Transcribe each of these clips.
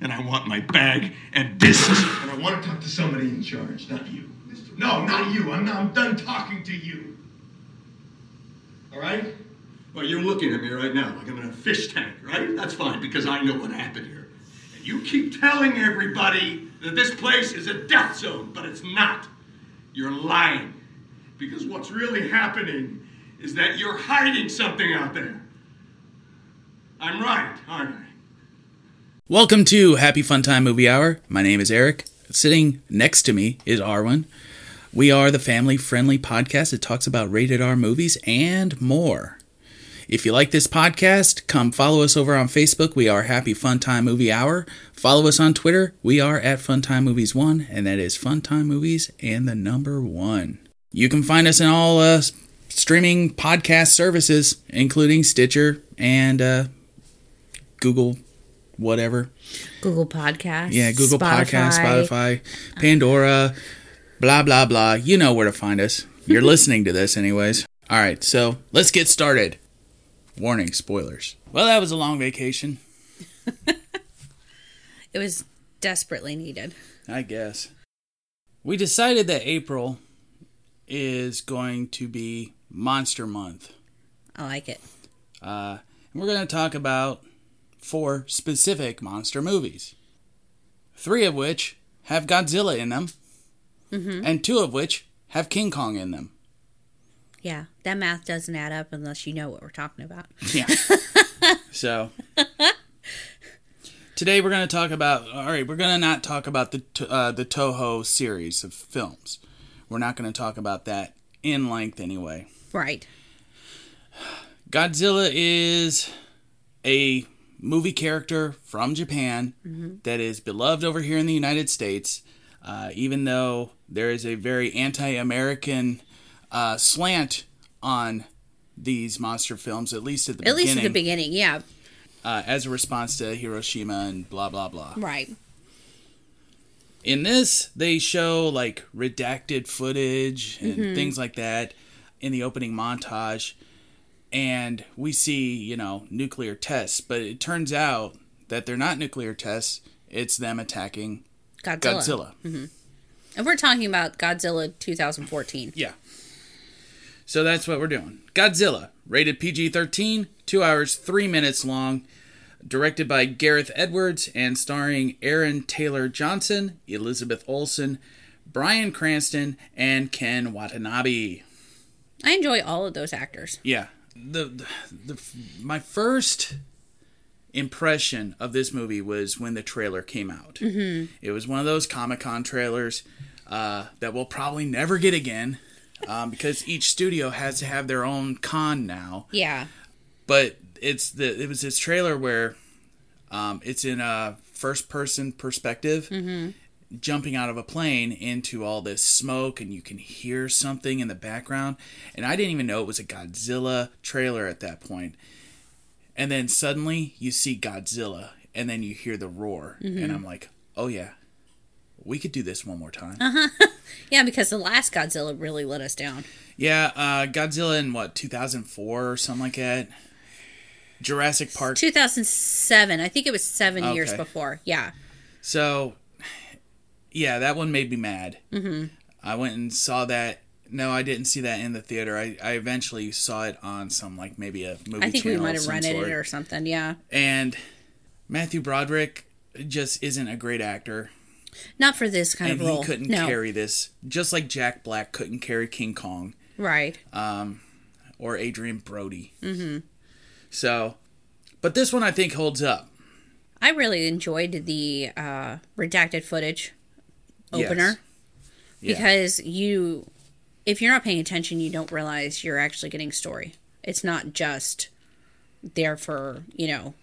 And I want my bag and discs. And I want to talk to somebody in charge, not you. No, not you. I'm, not, I'm done talking to you. All right? Well, you're looking at me right now like I'm in a fish tank, right? That's fine because I know what happened here. And you keep telling everybody that this place is a death zone, but it's not. You're lying. Because what's really happening is that you're hiding something out there. I'm right, aren't I? Welcome to Happy Fun Time Movie Hour. My name is Eric. Sitting next to me is Arwen. We are the family friendly podcast that talks about rated R movies and more. If you like this podcast, come follow us over on Facebook. We are Happy Fun Time Movie Hour. Follow us on Twitter. We are at Funtime Movies One, and that is Funtime Movies and the number one. You can find us in all uh, streaming podcast services, including Stitcher and uh, Google, whatever. Google Podcast. Yeah, Google Podcast, Spotify, Pandora, blah, blah, blah. You know where to find us. You're listening to this, anyways. All right, so let's get started. Warning, spoilers. Well, that was a long vacation, It was desperately needed. I guess. We decided that April is going to be Monster Month. I like it. Uh, and we're going to talk about four specific monster movies. Three of which have Godzilla in them, and two of which have King Kong in them. Yeah, that math doesn't add up unless you know what we're talking about. Yeah. so today we're going to talk about. All right, we're going to not talk about the uh, the Toho series of films. We're not going to talk about that in length anyway. Right. Godzilla is a movie character from Japan that is beloved over here in the United States, uh, even though there is a very anti American uh, slant on these monster films, at least at the At beginning, least at the beginning, yeah. uh, as a response to Hiroshima and blah, blah, blah. Right. In this, they show like redacted footage and Mm-hmm. things like that in the opening montage. And we see, you know, nuclear tests, but it turns out that they're not nuclear tests. It's them attacking Godzilla. Godzilla. Mm-hmm. And we're talking about Godzilla 2014. Yeah. So that's what we're doing. Godzilla, rated PG 13, 2 hours, 3 minutes long, directed by Gareth Edwards and starring Aaron Taylor Johnson, Elizabeth Olsen, Bryan Cranston, and Ken Watanabe. I enjoy all of those actors. Yeah. The, the, my first impression of this movie was when the trailer came out. Mm-hmm. It was one of those Comic Con trailers uh, that we'll probably never get again um, because each studio has to have their own con now. Yeah. But it's the it was this trailer where um, it's in a first person perspective. Jumping out of a plane into all this smoke, and you can hear something in the background. And I didn't even know it was a Godzilla trailer at that point. And then suddenly you see Godzilla, and then you hear the roar, and I'm like, oh yeah, we could do this one more time. Uh-huh. Yeah, because the last Godzilla really let us down. Yeah, uh, Godzilla in what 2004 or something like that. Jurassic Park 2007. I think it was seven years before. Yeah. So, yeah, that one made me mad. Mm-hmm. I went and saw that. No, I didn't see that in the theater. I, I eventually saw it on some like maybe a movie I think we channel might have rented sort. it or something. Yeah. And Matthew Broderick just isn't a great actor, Not for this kind and of role. he couldn't no. carry this. Just like Jack Black couldn't carry King Kong Right. Um, or Adrien Brody. Mm-hmm. So, but this one I think holds up. I really enjoyed the uh, redacted footage opener Yeah. because you, if you're not paying attention, you don't realize you're actually getting story. It's not just there for you know,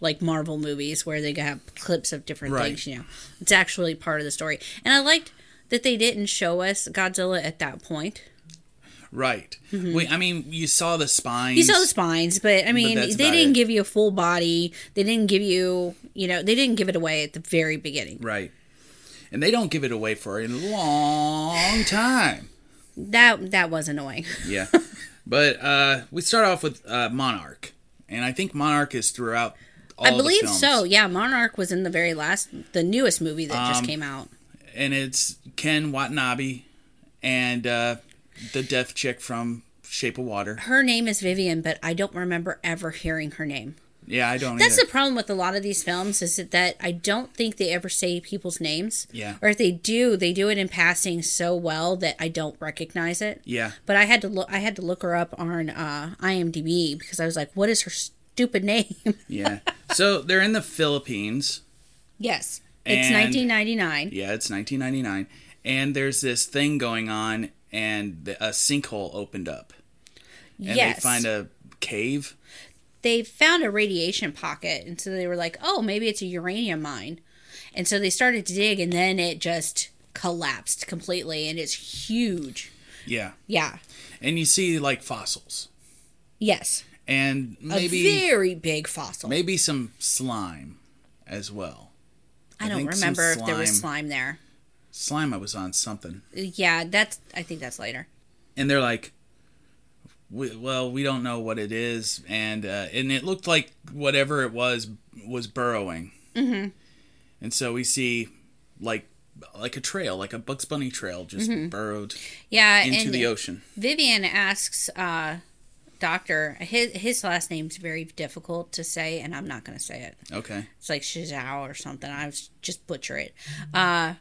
like Marvel movies where they have clips of different Right. things. You know, it's actually part of the story, and I liked that they didn't show us Godzilla at that point. Right. We, I mean, you saw the spines. Mm-hmm. You saw the spines, but I mean, that's they didn't it. give you a full body. They didn't give you, you know, they didn't give it away at the very beginning. Right. And they don't give it away for a long time. That that was annoying. Yeah. but uh, we start off with uh, Monarch. And I think Monarch is throughout all I believe so. Yeah, Monarch was in the very last, the newest movie that just Um, came out. and it's Ken Watanabe and uh, the deaf chick from Shape of Water. Her name is Vivian, but I don't remember ever hearing her name. Yeah, I don't. That's either. the problem with a lot of these films is that, that I don't think they ever say people's names. Yeah. Or if they do, they do it in passing so well that I don't recognize it. yeah, But I had to look. I had to look her up on uh, IMDb because I was like, "What is her stupid name?" yeah. so they're in the Philippines. yes, it's And- 1999. Yeah, it's 1999, and there's this thing going on, and the, a sinkhole opened up, and yes, they find a cave. They found a radiation pocket, and so they were like, "Oh, maybe it's a uranium mine," and so they started to dig, and then it just collapsed completely, and it's huge. Yeah, Yeah. and you see like fossils, Yes. and a maybe very big fossil. maybe some slime as well. I don't think some remember if there was slime there. Slime, I was on something, Yeah, that's. I think that's later. and they're like, we, "Well, we don't know what it is," and uh, and it looked like whatever it was was burrowing, mm-hmm. and so we see like like a trail, like a Bugs Bunny trail, just burrowed Yeah, into the ocean. Vivian asks uh, Doctor. His his last name's very difficult to say, and I'm not going to say it. Okay. It's like Shizao or something. I was just butcher it. Uh,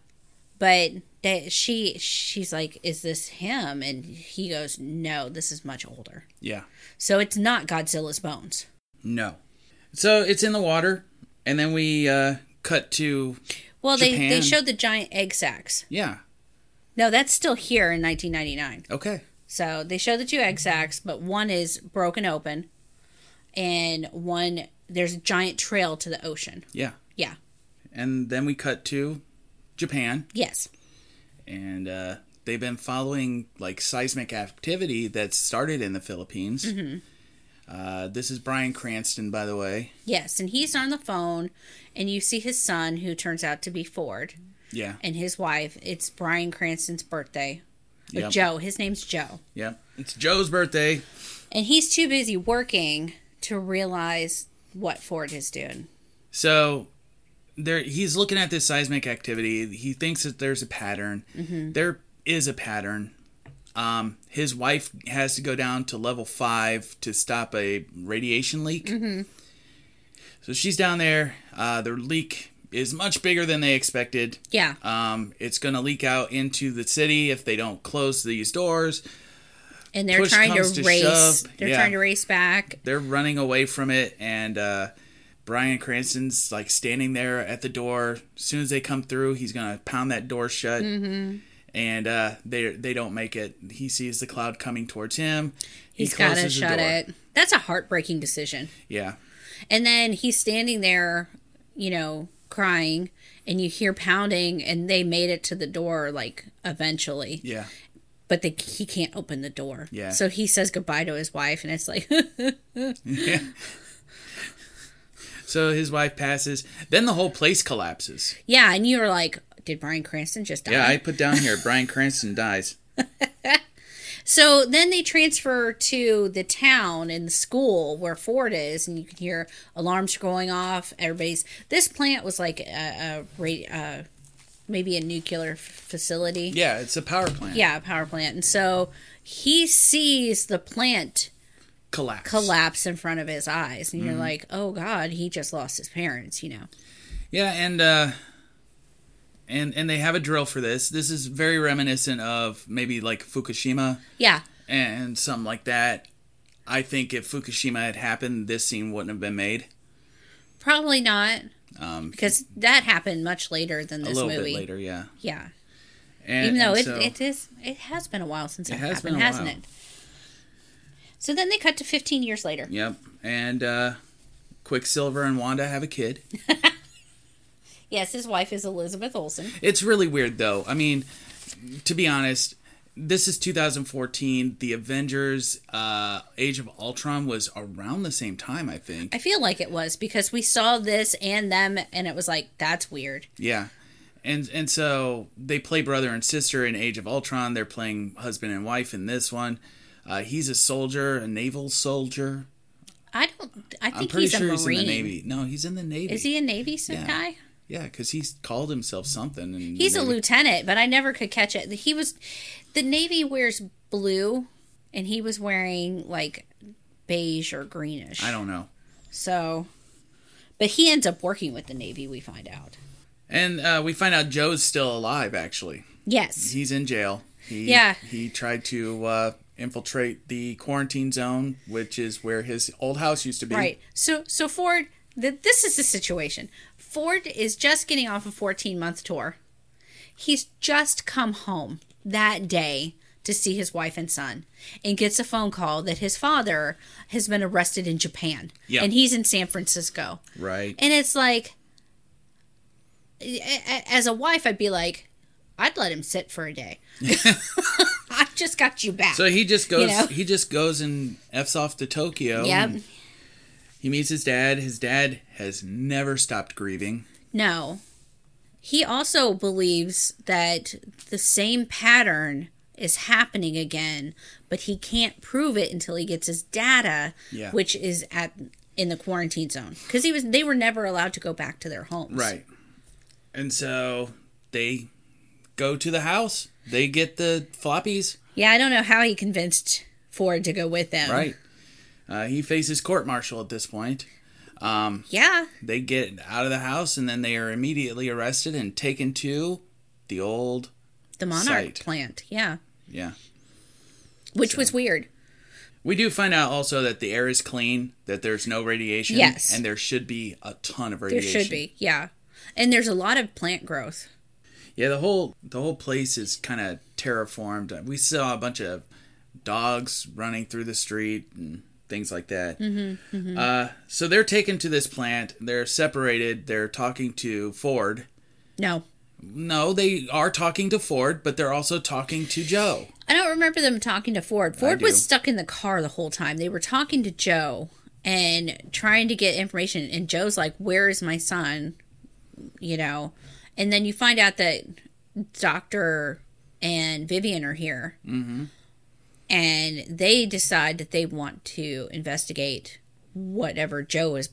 but that she she's like, "Is this him?" And he goes, "No, this is much older." Yeah. So it's not Godzilla's bones. No. So it's in the water, and then we uh, cut to Well, they they showed the giant egg sacs. yeah. No, that's still here in 1999. Okay. So they show the two egg sacs, but one is broken open, and one there's a giant trail to the ocean. Yeah. Yeah. And then we cut to Japan, Yes. and uh, they've been following like seismic activity that started in the Philippines. Mm-hmm. Uh, this is Bryan Cranston, by the way. Yes, and he's on the phone, and you see his son, who turns out to be Ford, Yeah. and his wife. It's Bryan Cranston's birthday. Yep. Joe. His name's Joe. Yeah. It's Joe's birthday. And he's too busy working to realize what Ford is doing. So there he's looking at this seismic activity. He thinks that there's a pattern. There is a pattern. Um, his wife has to go down to level five to stop a radiation leak. So she's down there. Uh, the leak is much bigger than they expected. Yeah. Um, it's going to leak out into the city if they don't close these doors. And they're push trying to to race. shove, They're yeah. trying to race back. they're running away from it and uh Bryan Cranston's like standing there at the door. As soon as they come through, he's gonna pound that door shut. Mm-hmm. And uh, they they don't make it. He sees the cloud coming towards him. He He's got to closes the shut door. it. That's a heartbreaking decision. Yeah, And then he's standing there, you know, crying, and you hear pounding, and they made it to the door, like, eventually. yeah, But they, he can't open the door. Yeah. So he says goodbye to his wife, and it's like, yeah. So his wife passes. Then the whole place collapses. yeah, and you were like, did Bryan Cranston just die? Yeah, I put down here Bryan Cranston dies. So then they transfer to the town and the school where Ford is, and you can hear alarms going off. Everybody's. This plant was like a, a uh, maybe a nuclear facility. Yeah, it's a power plant. Yeah, a power plant. And so he sees the plant collapse. collapse in front of his eyes, and you're like, oh God, he just lost his parents, you know. Yeah, and uh and and they have a drill for this. This is very reminiscent of maybe like Fukushima Yeah. and something like that. I think if Fukushima had happened, this scene wouldn't have been made. Probably not, Um, because that happened much later than a this little movie. bit later, yeah. Yeah. And, Even though it, so- it is it has been a while since it, It happened, a hasn't it? So then they cut to 15 years later. Yep. And uh Quicksilver and Wanda have a kid. Yes, his wife is Elizabeth Olsen. It's really weird though. I mean, to be honest, this is 2014. The Avengers uh Age of Ultron was around the same time, I think. I feel like it was because we saw this and them, and it was like that's weird. Yeah. And and so they play brother and sister in Age of Ultron. They're playing husband and wife in this one. Uh, he's a soldier, a naval soldier. I don't. I think he's a marine. he's in the Navy. No, he's in the Navy. Is he a Navy Yeah. guy? Yeah, because he's called himself something. And He's a lieutenant, but I never could catch it. He was the Navy wears blue, and he was wearing like beige or greenish. I don't know. So, but he ends up working with the Navy. We find out. And uh, we find out Joe's still alive. Actually, Yes. he's in jail. He, Yeah. He tried to uh, infiltrate the quarantine zone, which is where his old house used to be. Right. So so Ford, th- this is the situation. Ford is just getting off a 14 month tour. He's just come home that day to see his wife and son and gets a phone call that his father has been arrested in Japan Yeah. and he's in San Francisco. Right. And it's like as a wife I'd be like I'd let him sit for a day. I just got you back. So he just goes. know? He just goes and f's off to Tokyo. yep. He meets his dad. His dad has never stopped grieving. No. He also believes that the same pattern is happening again, but he can't prove it until he gets his data, Yeah. which is at in the quarantine zone because he was they were never allowed to go back to their homes. Right. And so they go to the house. They get the floppies. Yeah, I don't know how he convinced Ford to go with them. Right. Uh, he faces court martial at this point. Um, Yeah. they get out of the house and then they are immediately arrested and taken to the old. The monarch Site. plant. Yeah. Yeah. Which was weird. We do find out also that the air is clean, that there's no radiation. Yes. And there should be a ton of radiation. There should be. Yeah. And there's a lot of plant growth. Yeah, the whole the whole place is kind of terraformed. We saw a bunch of dogs running through the street and things like that. Mm-hmm, Uh, so they're taken to this plant. They're separated. They're talking to Ford. No. No, they are talking to Ford, but they're also talking to Joe. I don't remember them talking to Ford. Ford was stuck in the car the whole time. They were talking to Joe and trying to get information. And Joe's like, Where is my son? You know, and then you find out that Doctor and Vivian are here. Mm-hmm. And they decide that they want to investigate whatever Joe is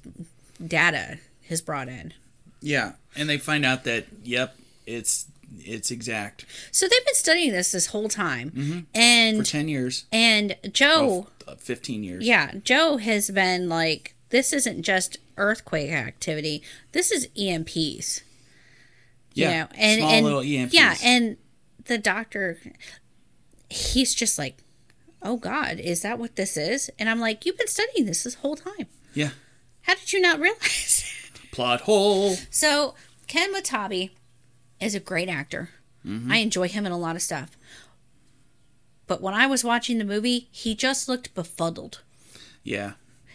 data has brought in. Yeah, and they find out that yep, it's it's exact So they've been studying this this whole time, for and ten years, and Joe. oh, uh, fifteen years. Yeah, Joe has been like, this isn't just earthquake activity. This is EMPs. You yeah, know, and, small and little EMPs. yeah, and the doctor, he's just like, oh God, is that what this is? And I'm like, you've been studying this this whole time. yeah. How did you not realize? Plot hole. so Ken Watabe is a great actor. Mm-hmm. I enjoy him in a lot of stuff. But when I was watching the movie, he just looked befuddled, Yeah,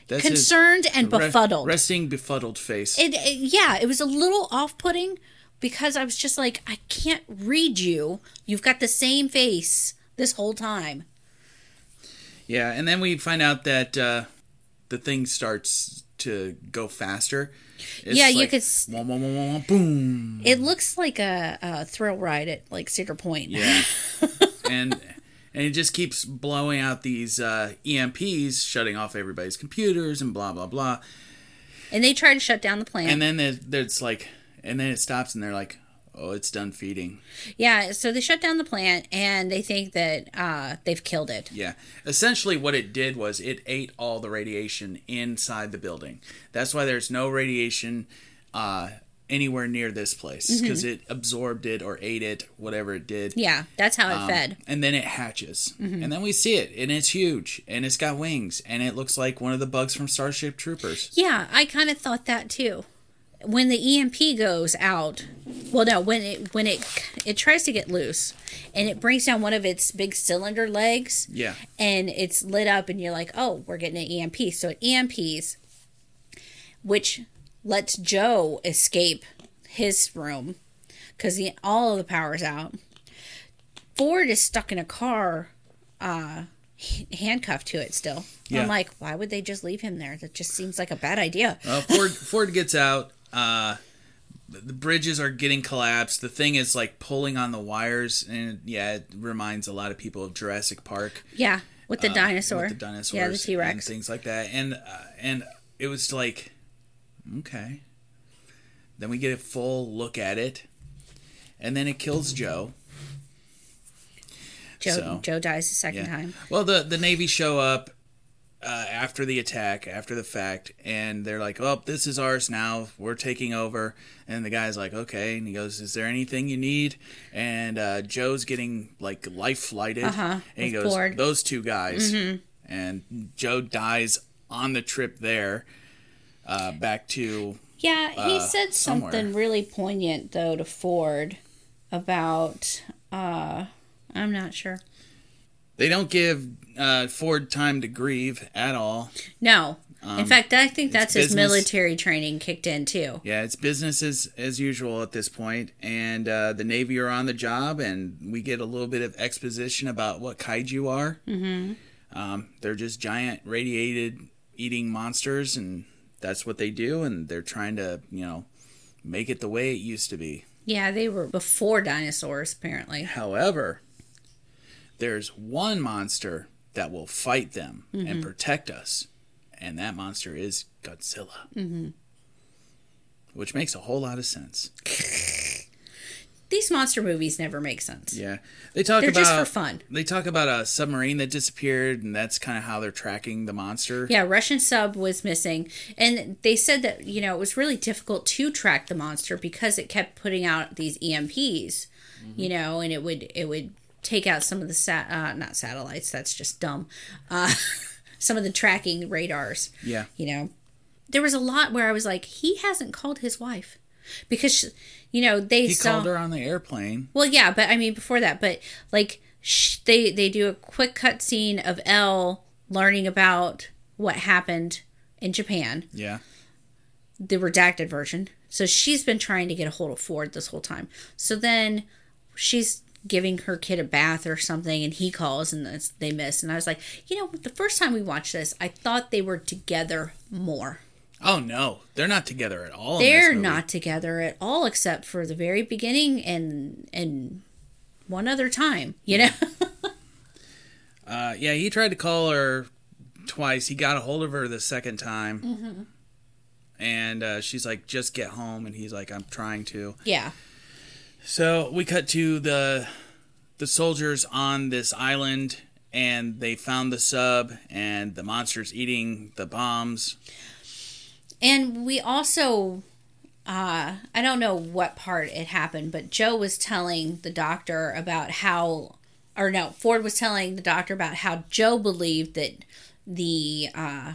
that's concerned, and re- befuddled. resting befuddled face. it, it- yeah it was a little off-putting because i was just like i can't read you you've got the same face this whole time Yeah, and then we find out that uh, the thing starts to go faster. It's Yeah, you like, could wah, wah, wah, wah, wah, boom. it looks like a, a thrill ride at like cedar point Yeah, and and it just keeps blowing out these uh, EMPs, shutting off everybody's computers and blah blah blah. and they try to shut down the plant And then there's, there's like, and then it stops, and they're like, "Oh, it's done feeding." yeah so they shut down the plant and they think that uh, they've killed it Yeah. Essentially, what it did was it ate all the radiation inside the building. That's why there's no radiation uh, anywhere near this place because it absorbed it or ate it, whatever it did. yeah that's how it Um, fed And then it hatches. And then we see it, and it's huge, and it's got wings, and it looks like one of the bugs from Starship Troopers. yeah i kind of thought that too when the emp goes out well no when it when it it tries to get loose and it brings down one of its big cylinder legs Yeah. and it's lit up and you're like oh we're getting an emp so it emps which lets joe escape his room because all of the power's out ford is stuck in a car uh handcuffed to it still Yeah. i'm like why would they just leave him there that just seems like a bad idea Uh, Ford Ford gets out. Uh, the bridges are getting collapsed. The thing is like pulling on the wires, and yeah, it reminds a lot of people of Jurassic Park. yeah with the uh, dinosaur. with the dinosaurs, Yeah, the T Rex. things like that, and uh, and it was like, okay. Then we get a full look at it, and then it kills Joe. Joe so, Joe dies the second Yeah. time. Well, the the Navy show up uh, after the attack, after the fact, and they're like, "Oh, this is ours now. We're taking over." And the guy's like, "Okay," and he goes, "Is there anything you need?" And uh, Joe's getting like life flighted, Uh-huh, and he goes. "Those two guys," and Joe dies on the trip there. Uh, back to Yeah, he uh, said something somewhere. really poignant though to Ford about uh I'm not sure. they don't give uh, Ford time to grieve at all. No. in fact, I think that's his Um, military training kicked in too. Yeah, it's business as, as usual at this point, and uh, the Navy are on the job, and we get a little bit of exposition about what kaiju are. Mm-hmm. Um, they're just giant radiated eating monsters, and that's what they do, and they're trying to, you know, make it the way it used to be. Yeah, they were before dinosaurs apparently. However, there's one monster that will fight them and protect us, and that monster is Godzilla. Mm-hmm. Which makes a whole lot of sense. These monster movies never make sense. Yeah, they talk They're about just for fun. They talk about a submarine that disappeared, and that's kind of how they're tracking the monster. Yeah, Russian sub was missing. And they said that, you know, it was really difficult to track the monster because it kept putting out these EMPs, you know, and it would it would take out some of the sat uh, not satellites, that's just dumb. Uh some of the tracking radars, yeah, you know. There was a lot where I was like, he hasn't called his wife. Because she- you know, they he saw called her on the airplane. well, yeah, but I mean before that, but like sh- they they do a quick cut scene of Elle learning about what happened in Japan, Yeah, the redacted version. So she's been trying to get a hold of Ford this whole time. So then she's giving her kid a bath or something, and he calls and they miss. And I was like, you know, the first time we watched this, I thought they were together more. Oh no, they're not together at all. They're not together at all, except for the very beginning and and one other time. You know. Uh, yeah, he tried to call her twice. He got a hold of her the second time, Mm-hmm. and uh, she's like, "Just get home," and he's like, "I'm trying to." yeah. So we cut to the the soldiers on this island, and they found the sub, and the monsters eating the bombs. And we also, uh, I don't know what part it happened, but Joe was telling the doctor about how, or no, Ford was telling the doctor about how Joe believed that the, uh,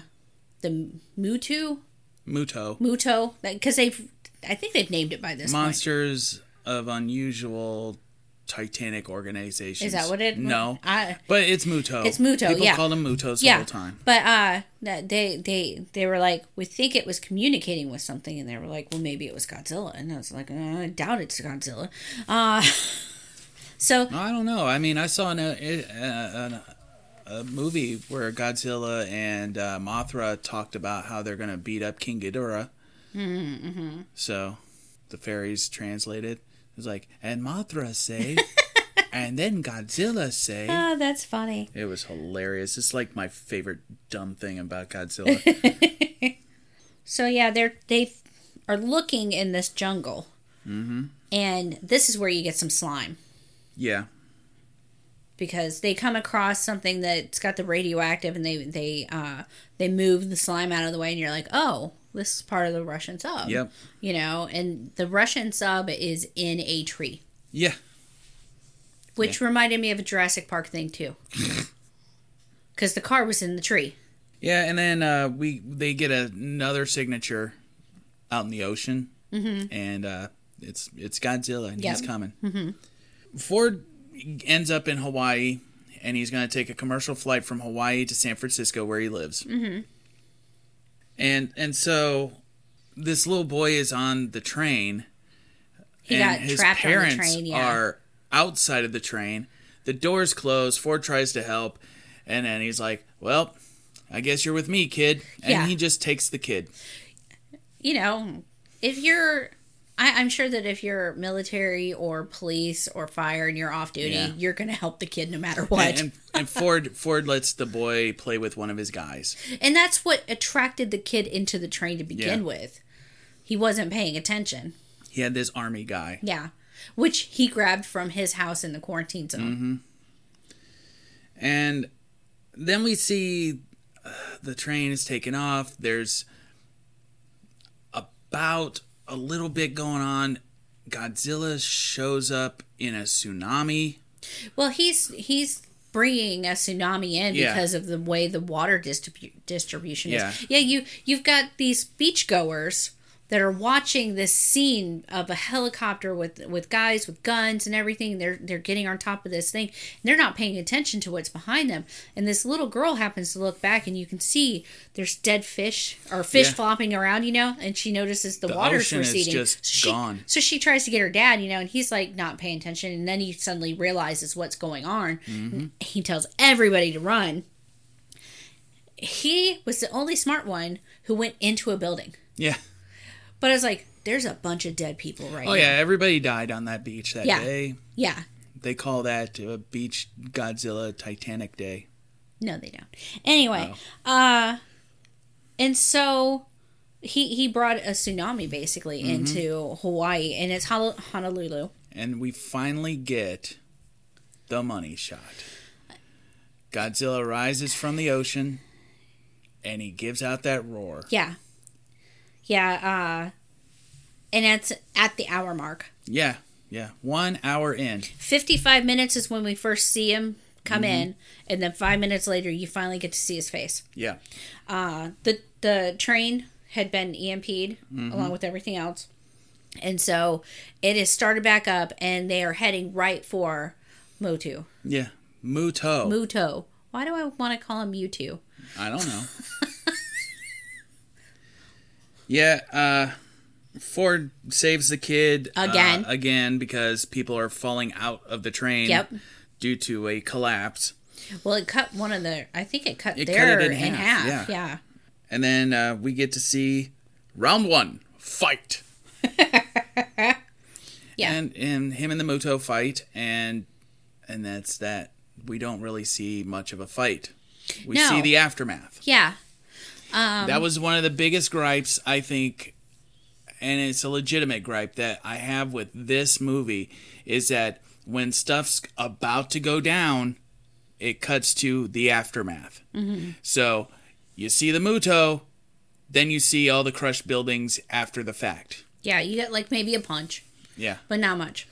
the Mutu, Muto Muto, because they've, I think they've named it by this point. Of unusual Titanic organizations. Is that what it? No, I, but it's Muto. It's Muto, People yeah. call them Mutos all the whole time. but uh, that they they they were like, we think it was communicating with something, and they were like, well, maybe it was Godzilla, and I was like, uh, I doubt it's Godzilla. Uh, so I don't know. I mean, I saw an, a, a, a movie where Godzilla and uh, Mothra talked about how they're going to beat up King Ghidorah. Mm-hmm. So the fairies translated. It was like, and Mothra say, and then Godzilla say. Ah, that's funny. It was hilarious. It's like my favorite dumb thing about Godzilla. So yeah, they're they are looking in this jungle, mm-hmm. and this is where you get some slime yeah. because they come across something that's got the radioactive, and they they uh they move the slime out of the way, and you're like, oh, this is part of the Russian sub. Yep. You know, and the Russian sub is in a tree, Yeah. which reminded me of a Jurassic Park thing too, because the car was in the tree. Yeah, and then uh, we they get another signature out in the ocean, mm-hmm. and uh, it's it's Godzilla, and he's coming. Mm-hmm. Ford ends up in Hawaii, and he's going to take a commercial flight from Hawaii to San Francisco, where he lives. Mm-hmm. And and so this little boy is on the train. He and got his trapped on the parents train, yeah. are outside of the train. The doors closed. Ford tries to help, and then he's like, "Well, I guess you're with me, kid." And Yeah. he just takes the kid. you know, if you're I, I'm sure that if you're military or police or fire and you're off duty, Yeah. you're going to help the kid no matter what. And, and, and Ford Ford lets the boy play with one of his guys. And that's what attracted the kid into the train to begin Yeah. with. He wasn't paying attention. He had this army guy. Yeah. Which he grabbed from his house in the quarantine zone. Mm-hmm. And then we see uh, the train is taking off. There's about a little bit going on. Godzilla shows up in a tsunami. Well, he's he's bringing a tsunami in Yeah. because of the way the water distribu- distribution Yeah. is. Yeah, you you've got these beachgoers that are watching this scene of a helicopter with with guys with guns and everything. They're they're getting on top of this thing. And they're not paying attention to what's behind them. And this little girl happens to look back, and you can see there's dead fish or fish Yeah. flopping around. You know, and she notices the, The water's ocean is receding. just so she, gone. So she tries to get her dad, you know, and he's like not paying attention. And then he suddenly realizes what's going on. Mm-hmm. He tells everybody to run. He was the only smart one who went into a building. Yeah. But I was like, there's a bunch of dead people right Oh now. yeah, everybody died on that beach that Yeah. day. Yeah. They call that uh, beach Godzilla Titanic Day. No, they don't. Anyway, Oh. uh, and so he he brought a tsunami basically Mm-hmm. into Hawaii, and it's Honolulu. And we finally get the money shot. Godzilla rises from the ocean and he gives out that roar. Yeah, yeah, uh, and it's at the hour mark. Yeah, yeah. One hour in. 55 minutes is when we first see him come Mm-hmm. in and then five minutes later you finally get to see his face Yeah. uh, the the train had been emp'd Mm-hmm. along with everything else and so it is started back up and they are heading right for motu Yeah. Muto. muto why do i want to call him mewtwo I don't know. yeah, uh Ford saves the kid uh, Again. again because people are falling out of the train Yep. due to a collapse. well it cut one of the i think it cut It cut their in in, half, half, yeah. yeah And then uh, we get to see round one fight. Yeah. And and him and the Muto fight and and that's that. We don't really see much of a fight. We No. see the aftermath. yeah Um, that was one of the biggest gripes I think and it's a legitimate gripe that I have with this movie is that when stuff's about to go down, it cuts to the aftermath. Mm-hmm. So you see the Muto, then you see all the crushed buildings after the fact. yeah you get like maybe a punch Yeah. but not much.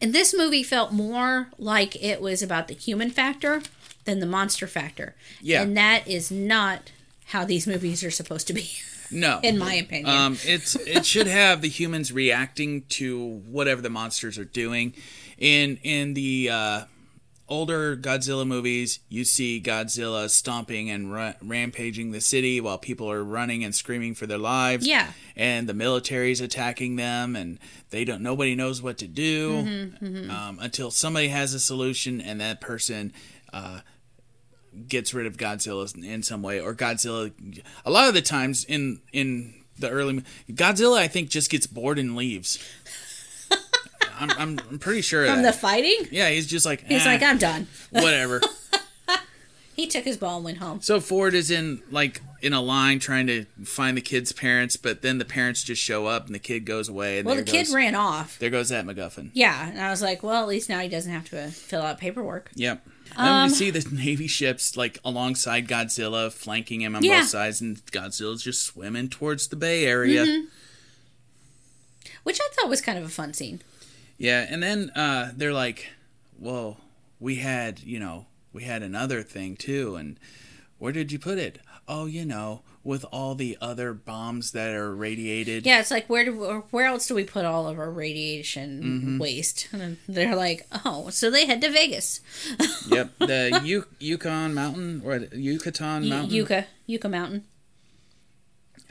And this movie felt more like it was about the human factor than the monster factor. Yeah. And that is not how these movies are supposed to be, No. in my opinion. Um, it's it should have the humans reacting to whatever the monsters are doing. In in the uh, older Godzilla movies, you see Godzilla stomping and ra- rampaging the city while people are running and screaming for their lives. Yeah. and the military's attacking them, and they don't. Nobody knows what to do Mm-hmm, Um, until somebody has a solution, and that person. Uh, gets rid of Godzilla in some way, or Godzilla. A lot of the times in in the early Godzilla, I think just gets bored and leaves. I'm, I'm I'm pretty sure of From the fighting, yeah, he's just like he's "Ah, like, I'm done. whatever. He took his ball and went home. so Ford is in like in a line trying to find the kid's parents, but then the parents just show up and the kid goes away. And Well, the there kid ran off. There goes that MacGuffin. Yeah. And I was like, well, at least now he doesn't have to uh, fill out paperwork. Yep. Then Um, we see the Navy ships like alongside Godzilla, flanking him on Yeah. both sides, and Godzilla's just swimming towards the Bay Area. Mm-hmm. Which I thought was kind of a fun scene. Yeah, and then uh, they're like, "Whoa, we had, you know, we had another thing too, and where did you put it? Oh, you know, with all the other bombs that are radiated. Yeah, it's like where do where else do we put all of our radiation Mm-hmm. waste? And they're like, oh, so they head to Vegas, Yep, the U- Yukon Mountain or Yucatan Y- Mountain. Yuka Yucca Mountain.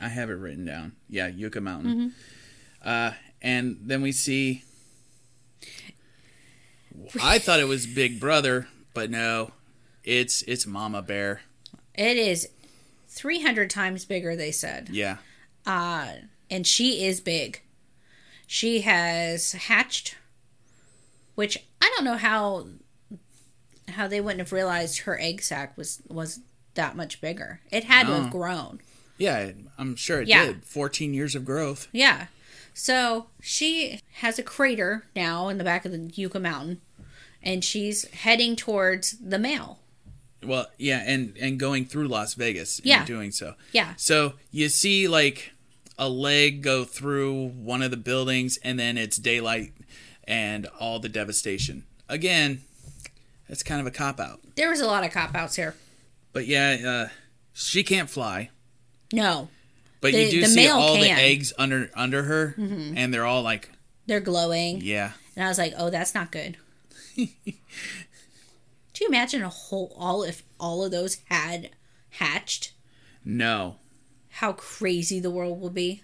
I have it written down. Yeah, Yucca Mountain. Mm-hmm. Uh, and then we see. I thought it was Big Brother, but no, it's it's Mama Bear. It is three hundred times bigger. They said, Yeah, uh, and she is big. she has hatched, which I don't know how how they wouldn't have realized her egg sac was was that much bigger. It had to have grown. Yeah, I'm sure it Yeah. did. 14 years of growth. Yeah. So she has a crater now in the back of the Yucca Mountain, and she's heading towards the mail. Well, yeah, and and going through Las Vegas Yeah. doing so. Yeah. So you see like a leg go through one of the buildings and then it's daylight and all the devastation. Again, that's kind of a cop out. There was a lot of cop outs here. But yeah, uh, she can't fly. No, But The- you do the see all the can. Mm-hmm. eggs under under her and they're all like, they're glowing. yeah. And I was like, oh, that's not good. You imagine a whole all if all of those had hatched? No. How crazy the world will be.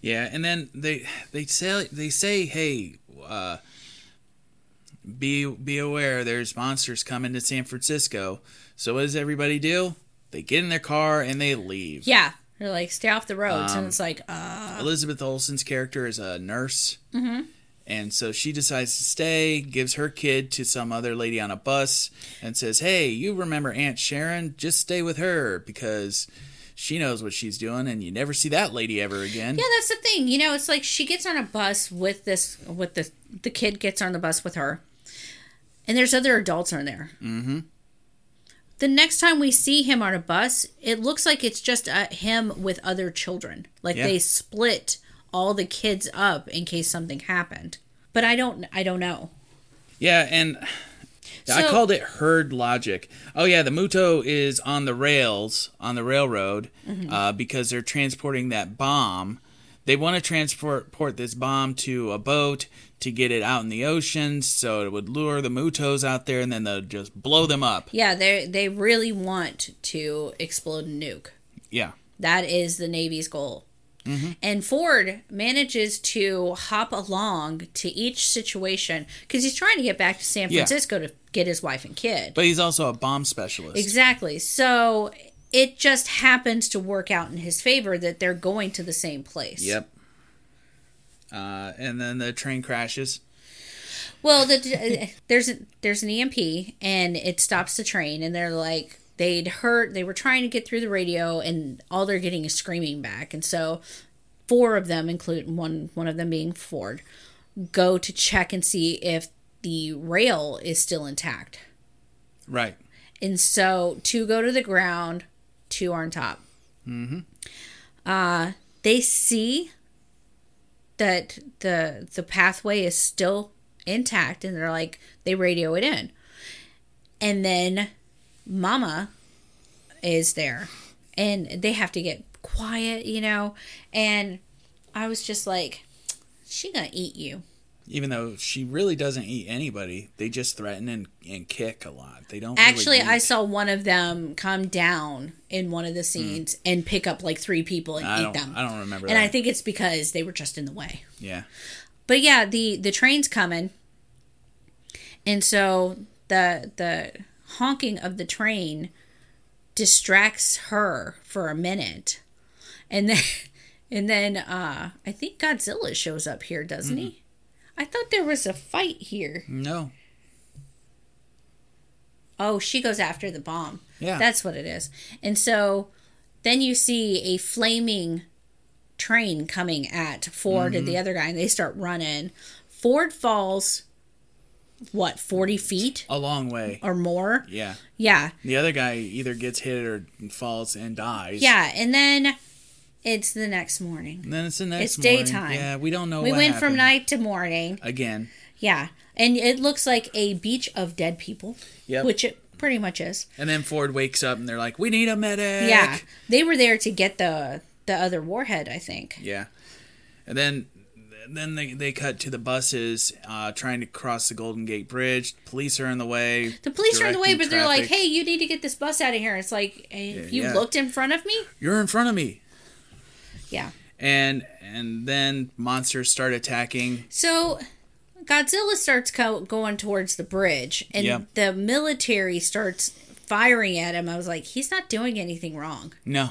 Yeah, and then they they say they say, "Hey, uh, be be aware. There's monsters coming to San Francisco." So what does everybody do? They get in their car and they leave. Yeah, they're like, stay off the roads, Um, and it's like, uh, Elizabeth Olsen's character is a nurse, mm-hmm. And so she decides to stay. Gives her kid to some other lady on a bus and says, "Hey, you remember Aunt Sharon? Just stay with her because." She knows what she's doing, and you never see that lady ever again. yeah, that's the thing. You know, it's like she gets on a bus with this, with the the kid gets on the bus with her, and there's other adults on there. Mm-hmm. The next time we see him on a bus, it looks like it's just uh, him with other children. Like Yeah. they split all the kids up in case something happened. But I don't, I don't know. Yeah, and I called it herd logic. Oh yeah, the Muto is on the rails on the railroad Mm-hmm. uh, because they're transporting that bomb. They want to transport port this bomb to a boat to get it out in the ocean, so it would lure the Mutos out there, and then they'll just blow them up. Yeah, they they really want to explode a nuke. Yeah, That is the Navy's goal. And Ford manages to hop along to each situation because he's trying to get back to San Yeah. Francisco to get his wife and kid. but he's also a bomb specialist. exactly. So it just happens to work out in his favor that they're going to the same place. Yep. Uh, and then the train crashes. Well, the, there's a, there's an EMP and it stops the train, and they're like they'd heard they were trying to get through the radio, and all they're getting is screaming back, and so four of them, including one one of them being Ford, go to check and see if the rail is still intact, Right. and so two go to the ground, two are on top. Mm-hmm. Uh, they see that the the pathway is still intact and they're like they radio it in and then mama is there and they have to get quiet you know and i was just like she gonna eat you Even though she really doesn't eat anybody, they just threaten and, and kick a lot. They don't really actually i saw one of them come down in one of the scenes hmm. and pick up like three people and. I eat them I don't remember and that. i think it's because they were just in the way yeah. but yeah the the train's coming and so the the honking of the train distracts her for a minute and then and then uh i think godzilla shows up here doesn't he i thought there was a fight here No. oh she goes after the bomb Yeah. that's what it is and so then you see a flaming train coming at Ford and the Mm-hmm. other guy, and they start running. Ford falls, what, 40 feet a long way. or more? Yeah. Yeah. The other guy either gets hit or falls and dies. Yeah. And then it's the next morning. And then it's the next It's morning. daytime. Yeah, we don't know We went from night to morning. again. Yeah. And it looks like a beach of dead people, yeah which it pretty much is. and then Ford wakes up and they're like, "We need a medic." Yeah. They were there to get the the other warhead, I think. Yeah. And then then they, they cut to the buses uh, trying to cross the Golden Gate Bridge. Police are in the way. The police are in the way, but they're like, "Hey, you need to get this bus out of here." It's like, hey, you yeah. looked in front of me. You're in front of me. Yeah. And and then monsters start attacking. So Godzilla starts co- going towards the bridge, and Yep. the military starts firing at him. I was like, he's not doing anything wrong. No.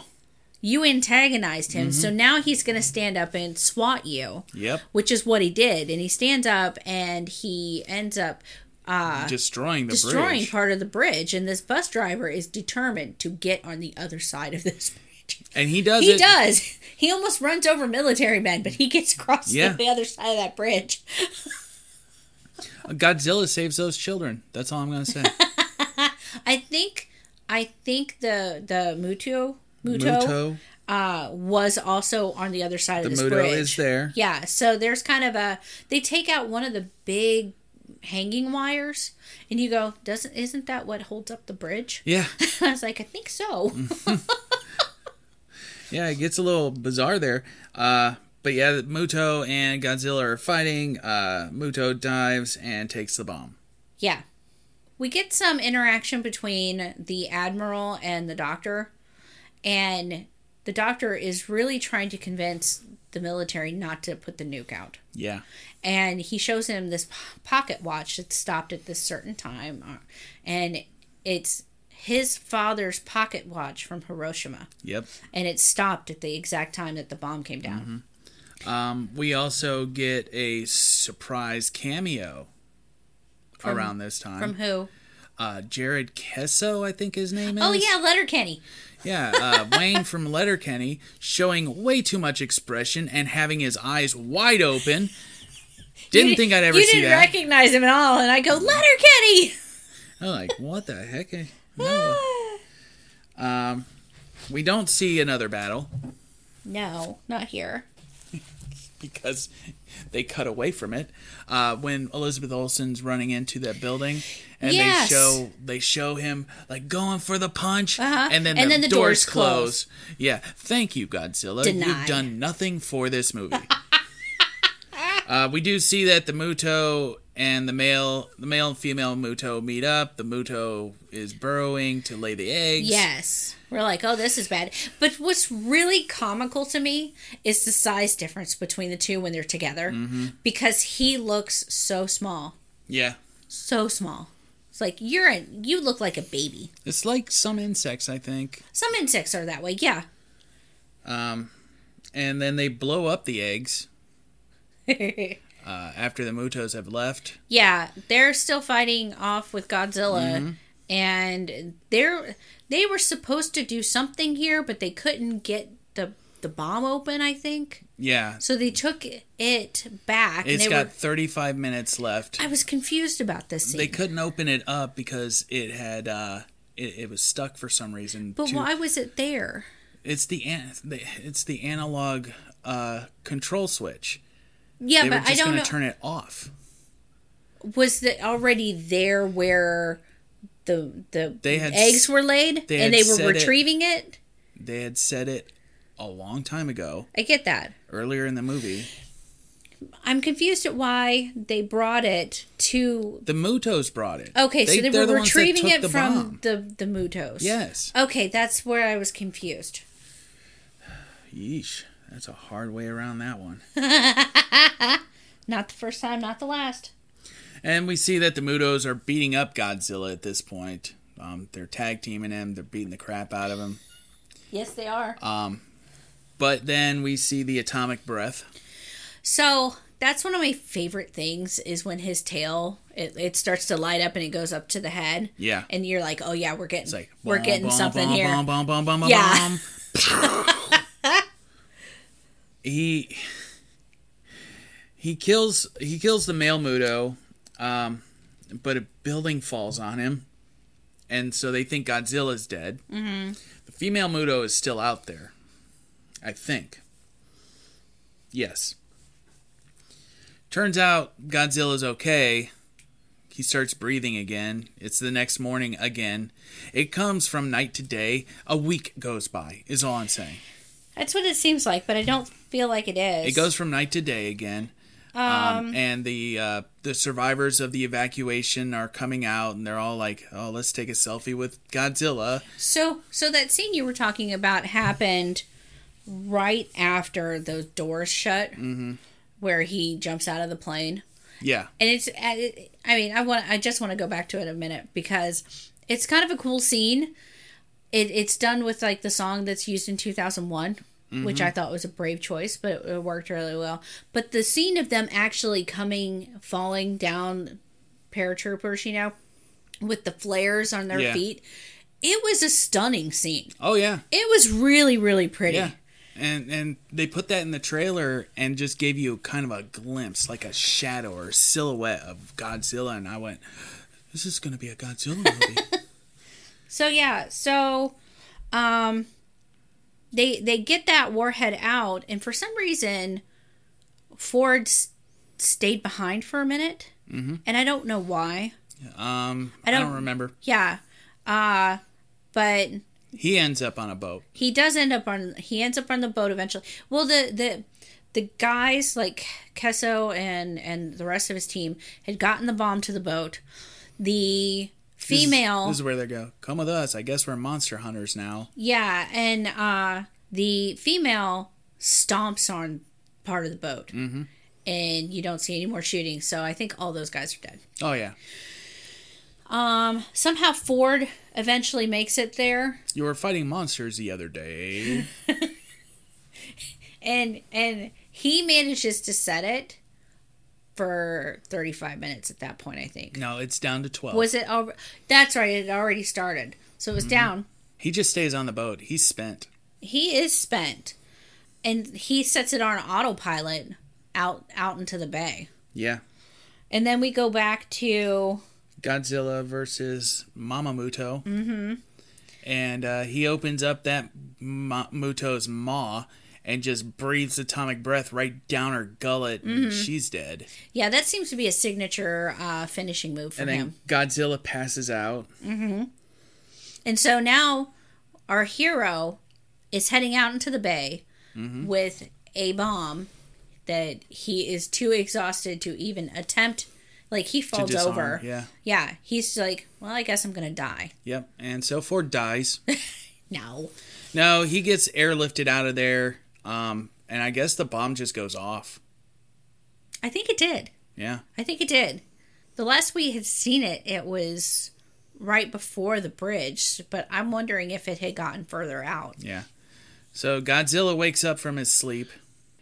You antagonized him, so mm-hmm. now he's going to stand up and swat you. Yep. Which is what he did, and he stands up and he ends up uh, Destroying the destroying bridge. part of the bridge, and this bus driver is determined to get on the other side of this bridge. and he does He it. does. He almost runs over military men, but he gets across Yeah. to the other side of that bridge. Godzilla saves those children. That's all I'm going to say. I think, I think the the Muto Muto, Muto. uh, was also on the other side of The of this Muto bridge. is there. Yeah, so there's kind of a they take out one of the big hanging wires, and you go, doesn't isn't that what holds up the bridge? Yeah. I was like, I think so. Yeah, it gets a little bizarre there. Uh, but yeah, Muto and Godzilla are fighting. Uh, Muto dives and takes the bomb. Yeah. We get some interaction between the Admiral and the Doctor, and the Doctor is really trying to convince the military not to put the nuke out. Yeah. And he shows him this pocket watch that stopped at this certain time, uh, and it's his father's pocket watch from Hiroshima, Yep. and it stopped at the exact time that the bomb came down. Um, we also get a surprise cameo around this time. From who? Uh, Jared Keeso, I think his name is. Oh yeah, Letterkenny. Yeah, uh, Wayne from Letterkenny showing way too much expression and having his eyes wide open. Didn't You think I'd ever you see didn't recognize him at all, and I go Letterkenny. I'm like, what the heck? No. Um, we don't see another battle no, not here. because they cut away from it. Uh, when Elizabeth Olsen's running into that building, and Yes. they show they show him like going for the punch, Uh-huh. and then And the, then the doors, doors close. close. Yeah, thank you, Godzilla. You've done nothing for this movie. uh, we do see that the Muto and the male, the male and female Muto meet up. The Muto is burrowing to lay the eggs. Yes. We're like, oh, this is bad. But what's really comical to me is the size difference between the two when they're together. Mm-hmm. Because he looks so small. yeah. So small. It's like you're a, you look like a baby. It's like some insects, I think. Some insects are that way, yeah. Um, and then they blow up the eggs uh, after the Mutos have left. yeah, they're still fighting off with Godzilla Mm-hmm. and they're they were supposed to do something here, but they couldn't get the the bomb open, I think. Yeah. So they took it back and It's got were 35 minutes left. I was confused about this scene. They couldn't open it up because it had uh it, it was stuck for some reason. But to- why was it there? It's the an- it's the analog uh control switch. Yeah, They but I don't know. to turn it off. was it already there where the the They had eggs were laid they and they were said it- retrieving it? They had said it a long time ago, I get that. earlier in the movie. I'm confused at why they brought it to. The Mutos brought it. Okay, so they were the retrieving it the from bomb. the the Mutos. Yes. Okay, that's where I was confused. Yeesh. That's a hard way around that one. Not the first time, not the last. And we see that the Mutos are beating up Godzilla at this point. Um, they're tag teaming him. They're beating the crap out of him. Yes, they are. But then we see the atomic breath. So that's one of my favorite things is when his tail it, it starts to light up and it goes up to the head. Yeah. And you're like, oh yeah, we're getting like we're getting bom, something bom, here. Bom, bom, bom, bom, Yeah. bom. he he kills he kills the male Muto, um, but a building falls on him, and so they think Godzilla's dead. Mm-hmm. The female Muto is still out there, I think. Yes. Turns out Godzilla's okay. He starts breathing again. It's the next morning again. It comes from night to day. A week goes by, is all I'm saying. That's what it seems like, but I don't feel like it is. It goes from night to day again. Um, and the uh, the survivors of the evacuation are coming out, and they're all like, "Oh, let's take a selfie with Godzilla." So, so that scene you were talking about happened right after those doors shut, mm-hmm. where he jumps out of the plane, Yeah, and it's. I mean, I want. I just want to go back to it a minute because it's kind of a cool scene. it, it's done with like the song that's used in 2001 which i thought was a brave choice but it, it worked really well but the scene of them actually coming falling down paratroopers you know with the flares on their Yeah. feet it was a stunning scene Oh yeah, it was really really pretty yeah. And and they put that in the trailer and just gave you kind of a glimpse, like a shadow or silhouette of Godzilla, and I went, "This is going to be a Godzilla movie." So yeah, so um they they get that warhead out and for some reason Ford s- stayed behind for a minute. Mm-hmm. And I don't know why. um, I I don't, don't- remember. Yeah. Uh but He ends up on a boat. he does end up on he ends up on the boat eventually. Well the the the guys like Keeso and and the rest of his team had gotten the bomb to the boat. The This is- female This is where they go. Come with us. I guess we're monster hunters now. Yeah, and uh, the female stomps on part of the boat, mm-hmm. and you don't see any more shooting. So I think all those guys are dead. Oh yeah, Um, somehow Ford eventually makes it there, you were fighting monsters the other day. and and he manages to set it for thirty five minutes at that point. I think no, it's down to twelve. was it? Over, that's right. It already started, so it was mm-hmm. down. he just stays on the boat. He's spent. He is spent, and he sets it on autopilot out out into the bay. Yeah. And then we go back to Godzilla versus Mamamuto. Mm-hmm. And uh, he opens up that Ma- Muto's maw and just breathes atomic breath right down her gullet, and she's dead. yeah, that seems to be a signature uh, finishing move for And him. Godzilla passes out. And so now our hero is heading out into the bay Mm-hmm. with a bomb that he is too exhausted to even attempt. Like he falls over. Yeah. Yeah, he's like, well, I guess I'm gonna die. Yep. And so Ford dies. No. no, he gets airlifted out of there. Um, and I guess the bomb just goes off. I think it did. Yeah. I think it did. The last we had seen it, it was right before the bridge, but I'm wondering if it had gotten further out. Yeah. So Godzilla wakes up from his sleep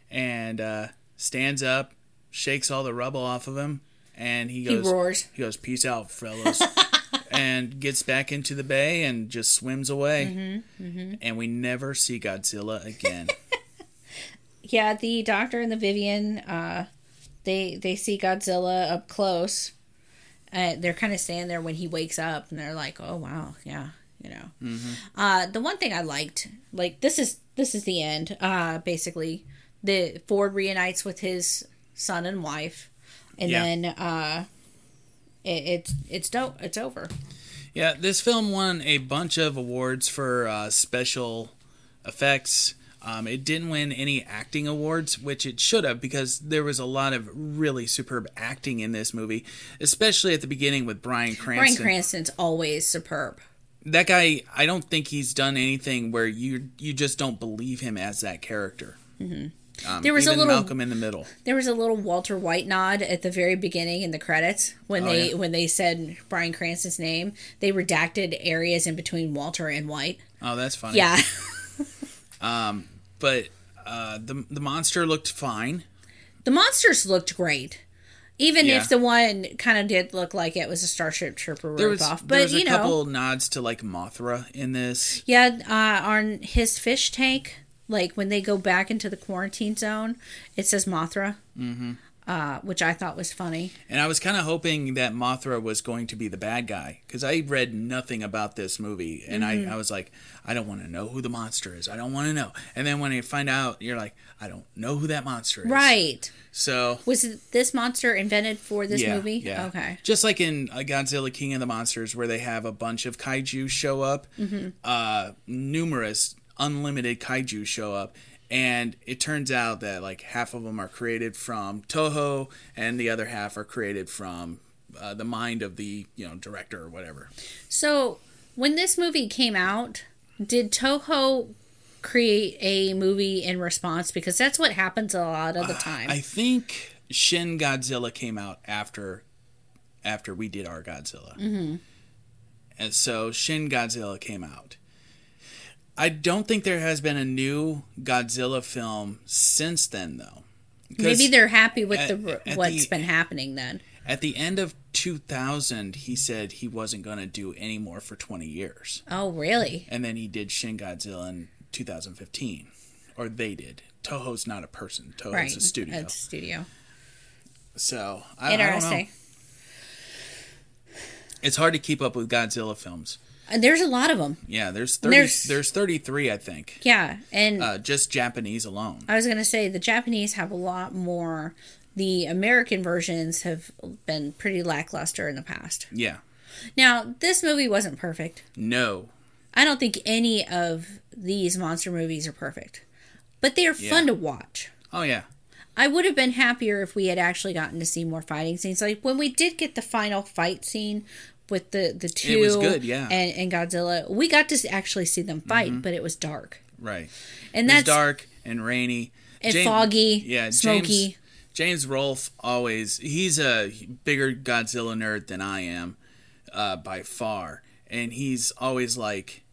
and uh, stands up, shakes all the rubble off of him, and he He goes, roars. he goes, "Peace out, fellas," and gets back into the bay and just swims away. Mm-hmm, And we never see Godzilla again. Yeah, the doctor and the Vivian, uh, they they see Godzilla up close. Uh, they're kind of standing there when he wakes up, and they're like, "Oh wow, yeah, you know." Uh, the one thing I liked, like this is this is the end. Uh, basically, the Ford reunites with his son and wife, and Yeah. then uh, it, it's it's dope. It's over. yeah, this film won a bunch of awards for uh, special effects. Um, it didn't win any acting awards, which it should have, because there was a lot of really superb acting in this movie, especially at the beginning with Bryan Cranston. Bryan Cranston's always superb. that guy, I don't think he's done anything where you you just don't believe him as that character. Mm-hmm. Um, There was a little- Malcolm in the Middle. There was a little Walter White nod at the very beginning in the credits when Oh, they yeah. when they said Bryan Cranston's name. They redacted areas in between Walter and White. Oh, that's funny. Yeah, um, but uh, the the monster looked fine. the monsters looked great. Even Yeah. if the one kind of did look like it was a Starship Trooper There was ripoff, there but was a you know, couple nods to like Mothra in this. yeah, uh, on his fish tank, like when they go back into the quarantine zone, it says Mothra, mm-hmm. uh, which I thought was funny. And I was kind of hoping that Mothra was going to be the bad guy because I read nothing about this movie, and Mm-hmm. I, I was like, I don't want to know who the monster is. I don't want to know. And then when you find out, you're like, I don't know who that monster is. Right? So Was this monster invented for this yeah, movie? yeah. Okay. Just like in uh, Godzilla King of the Monsters, where they have a bunch of kaiju show up, Mm-hmm. uh, numerous unlimited kaiju show up. And it turns out that like half of them are created from Toho, and the other half are created from uh, the mind of the you know director or whatever. So, when this movie came out, did Toho create a movie in response? Because that's what happens a lot of the time. I think Shin Godzilla came out after after we did our Godzilla, mm-hmm. and so Shin Godzilla came out, I don't think there has been a new Godzilla film since then, though. Maybe they're happy with at- the at what's the- been happening then. at the end of 2000, he said he wasn't going to do any more for 20 years. Oh, really? And then he did Shin Godzilla in 2015. Or they did. Toho's not a person, Toho's right. a studio. It's a studio. so, I, I don't know. Interesting. It's hard to keep up with Godzilla films. Uh, There's a lot of them. Yeah, there's 30, There's- there's 33, I think. Yeah, and Uh, just Japanese alone. I was gonna say the Japanese have a lot more. The American versions have been pretty lackluster in the past. Yeah. Now, this movie wasn't perfect. No. I don't think any of these monster movies are perfect, but they are fun Yeah. to watch. Oh, yeah. I would have been happier if we had actually gotten to see more fighting scenes. Like when we did get the final fight scene with the the two was good, yeah. Mm-hmm. and, and Godzilla, we got to actually see them fight, but it was dark. Right. And that's dark and rainy. and James- foggy, Yeah, smoky. James, James Rolfe always he's a bigger Godzilla nerd than I am, uh, by far, and he's always like,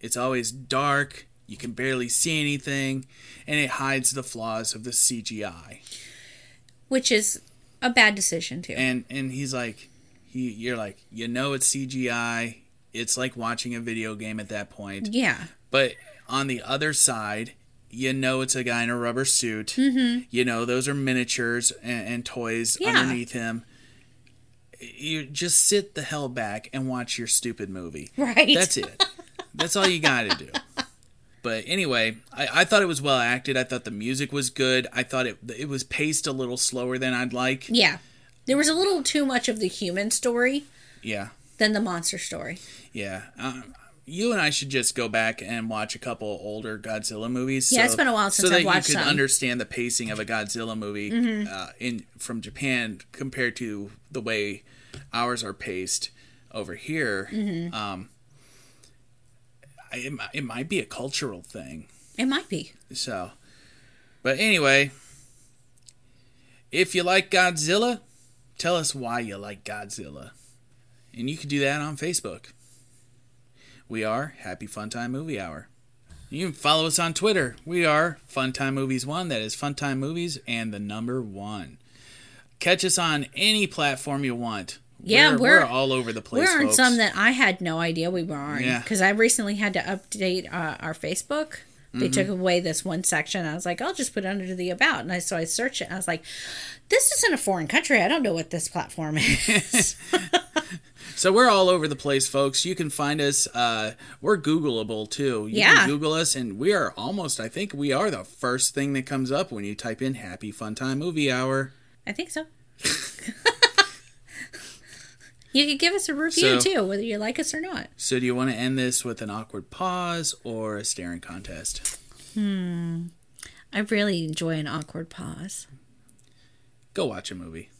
it's always dark. You can barely see anything, and it hides the flaws of the CGI. which is a bad decision too. And and he's like, he you're like, you know, it's CGI. It's like watching a video game at that point. yeah, But on the other side, you know it's a guy in a rubber suit. Mm-hmm. You know those are miniatures and, and toys Yeah. underneath him. You just sit the hell back and watch your stupid movie. right. That's it. That's all you got to do. But anyway, I, I thought it was well acted. I thought the music was good. I thought it it was paced a little slower than I'd like. Yeah, there was a little too much of the human story Yeah, than the monster story. yeah. Um, you and I should just go back and watch a couple older Godzilla movies. Yeah, it's been a while since so I've that watched you could some. understand the pacing of a Godzilla movie Mm-hmm. uh, in from Japan compared to the way ours are paced over here. Mm-hmm. Um, I- it, it might be a cultural thing. It might be. So, but anyway, if you like Godzilla, tell us why you like Godzilla. And you can do that on Facebook. We are Happy Fun Time Movie Hour. You can follow us on Twitter. We are Funtime Movies One. That is Funtime Movies and the number one. Catch us on any platform you want. Yeah, we're, we're- all over the place. We're on folks. some that I had no idea we were on Yeah. because I recently had to update uh, our Facebook. They Mm-hmm. took away this one section. I was like, I'll just put it under the about, and I so I searched it. And I was like, this isn't a foreign country. I don't know what this platform is. So we're all over the place, folks. You can find us. Uh, we're Googleable too. You Yeah. can Google us, and we are almost. I think we are the first thing that comes up when you type in "Happy Fun Time Movie Hour." I think so. you could give us a review So- too, whether you like us or not. So, do you want to end this with an awkward pause or a staring contest? Hmm. I really enjoy an awkward pause. Go watch a movie.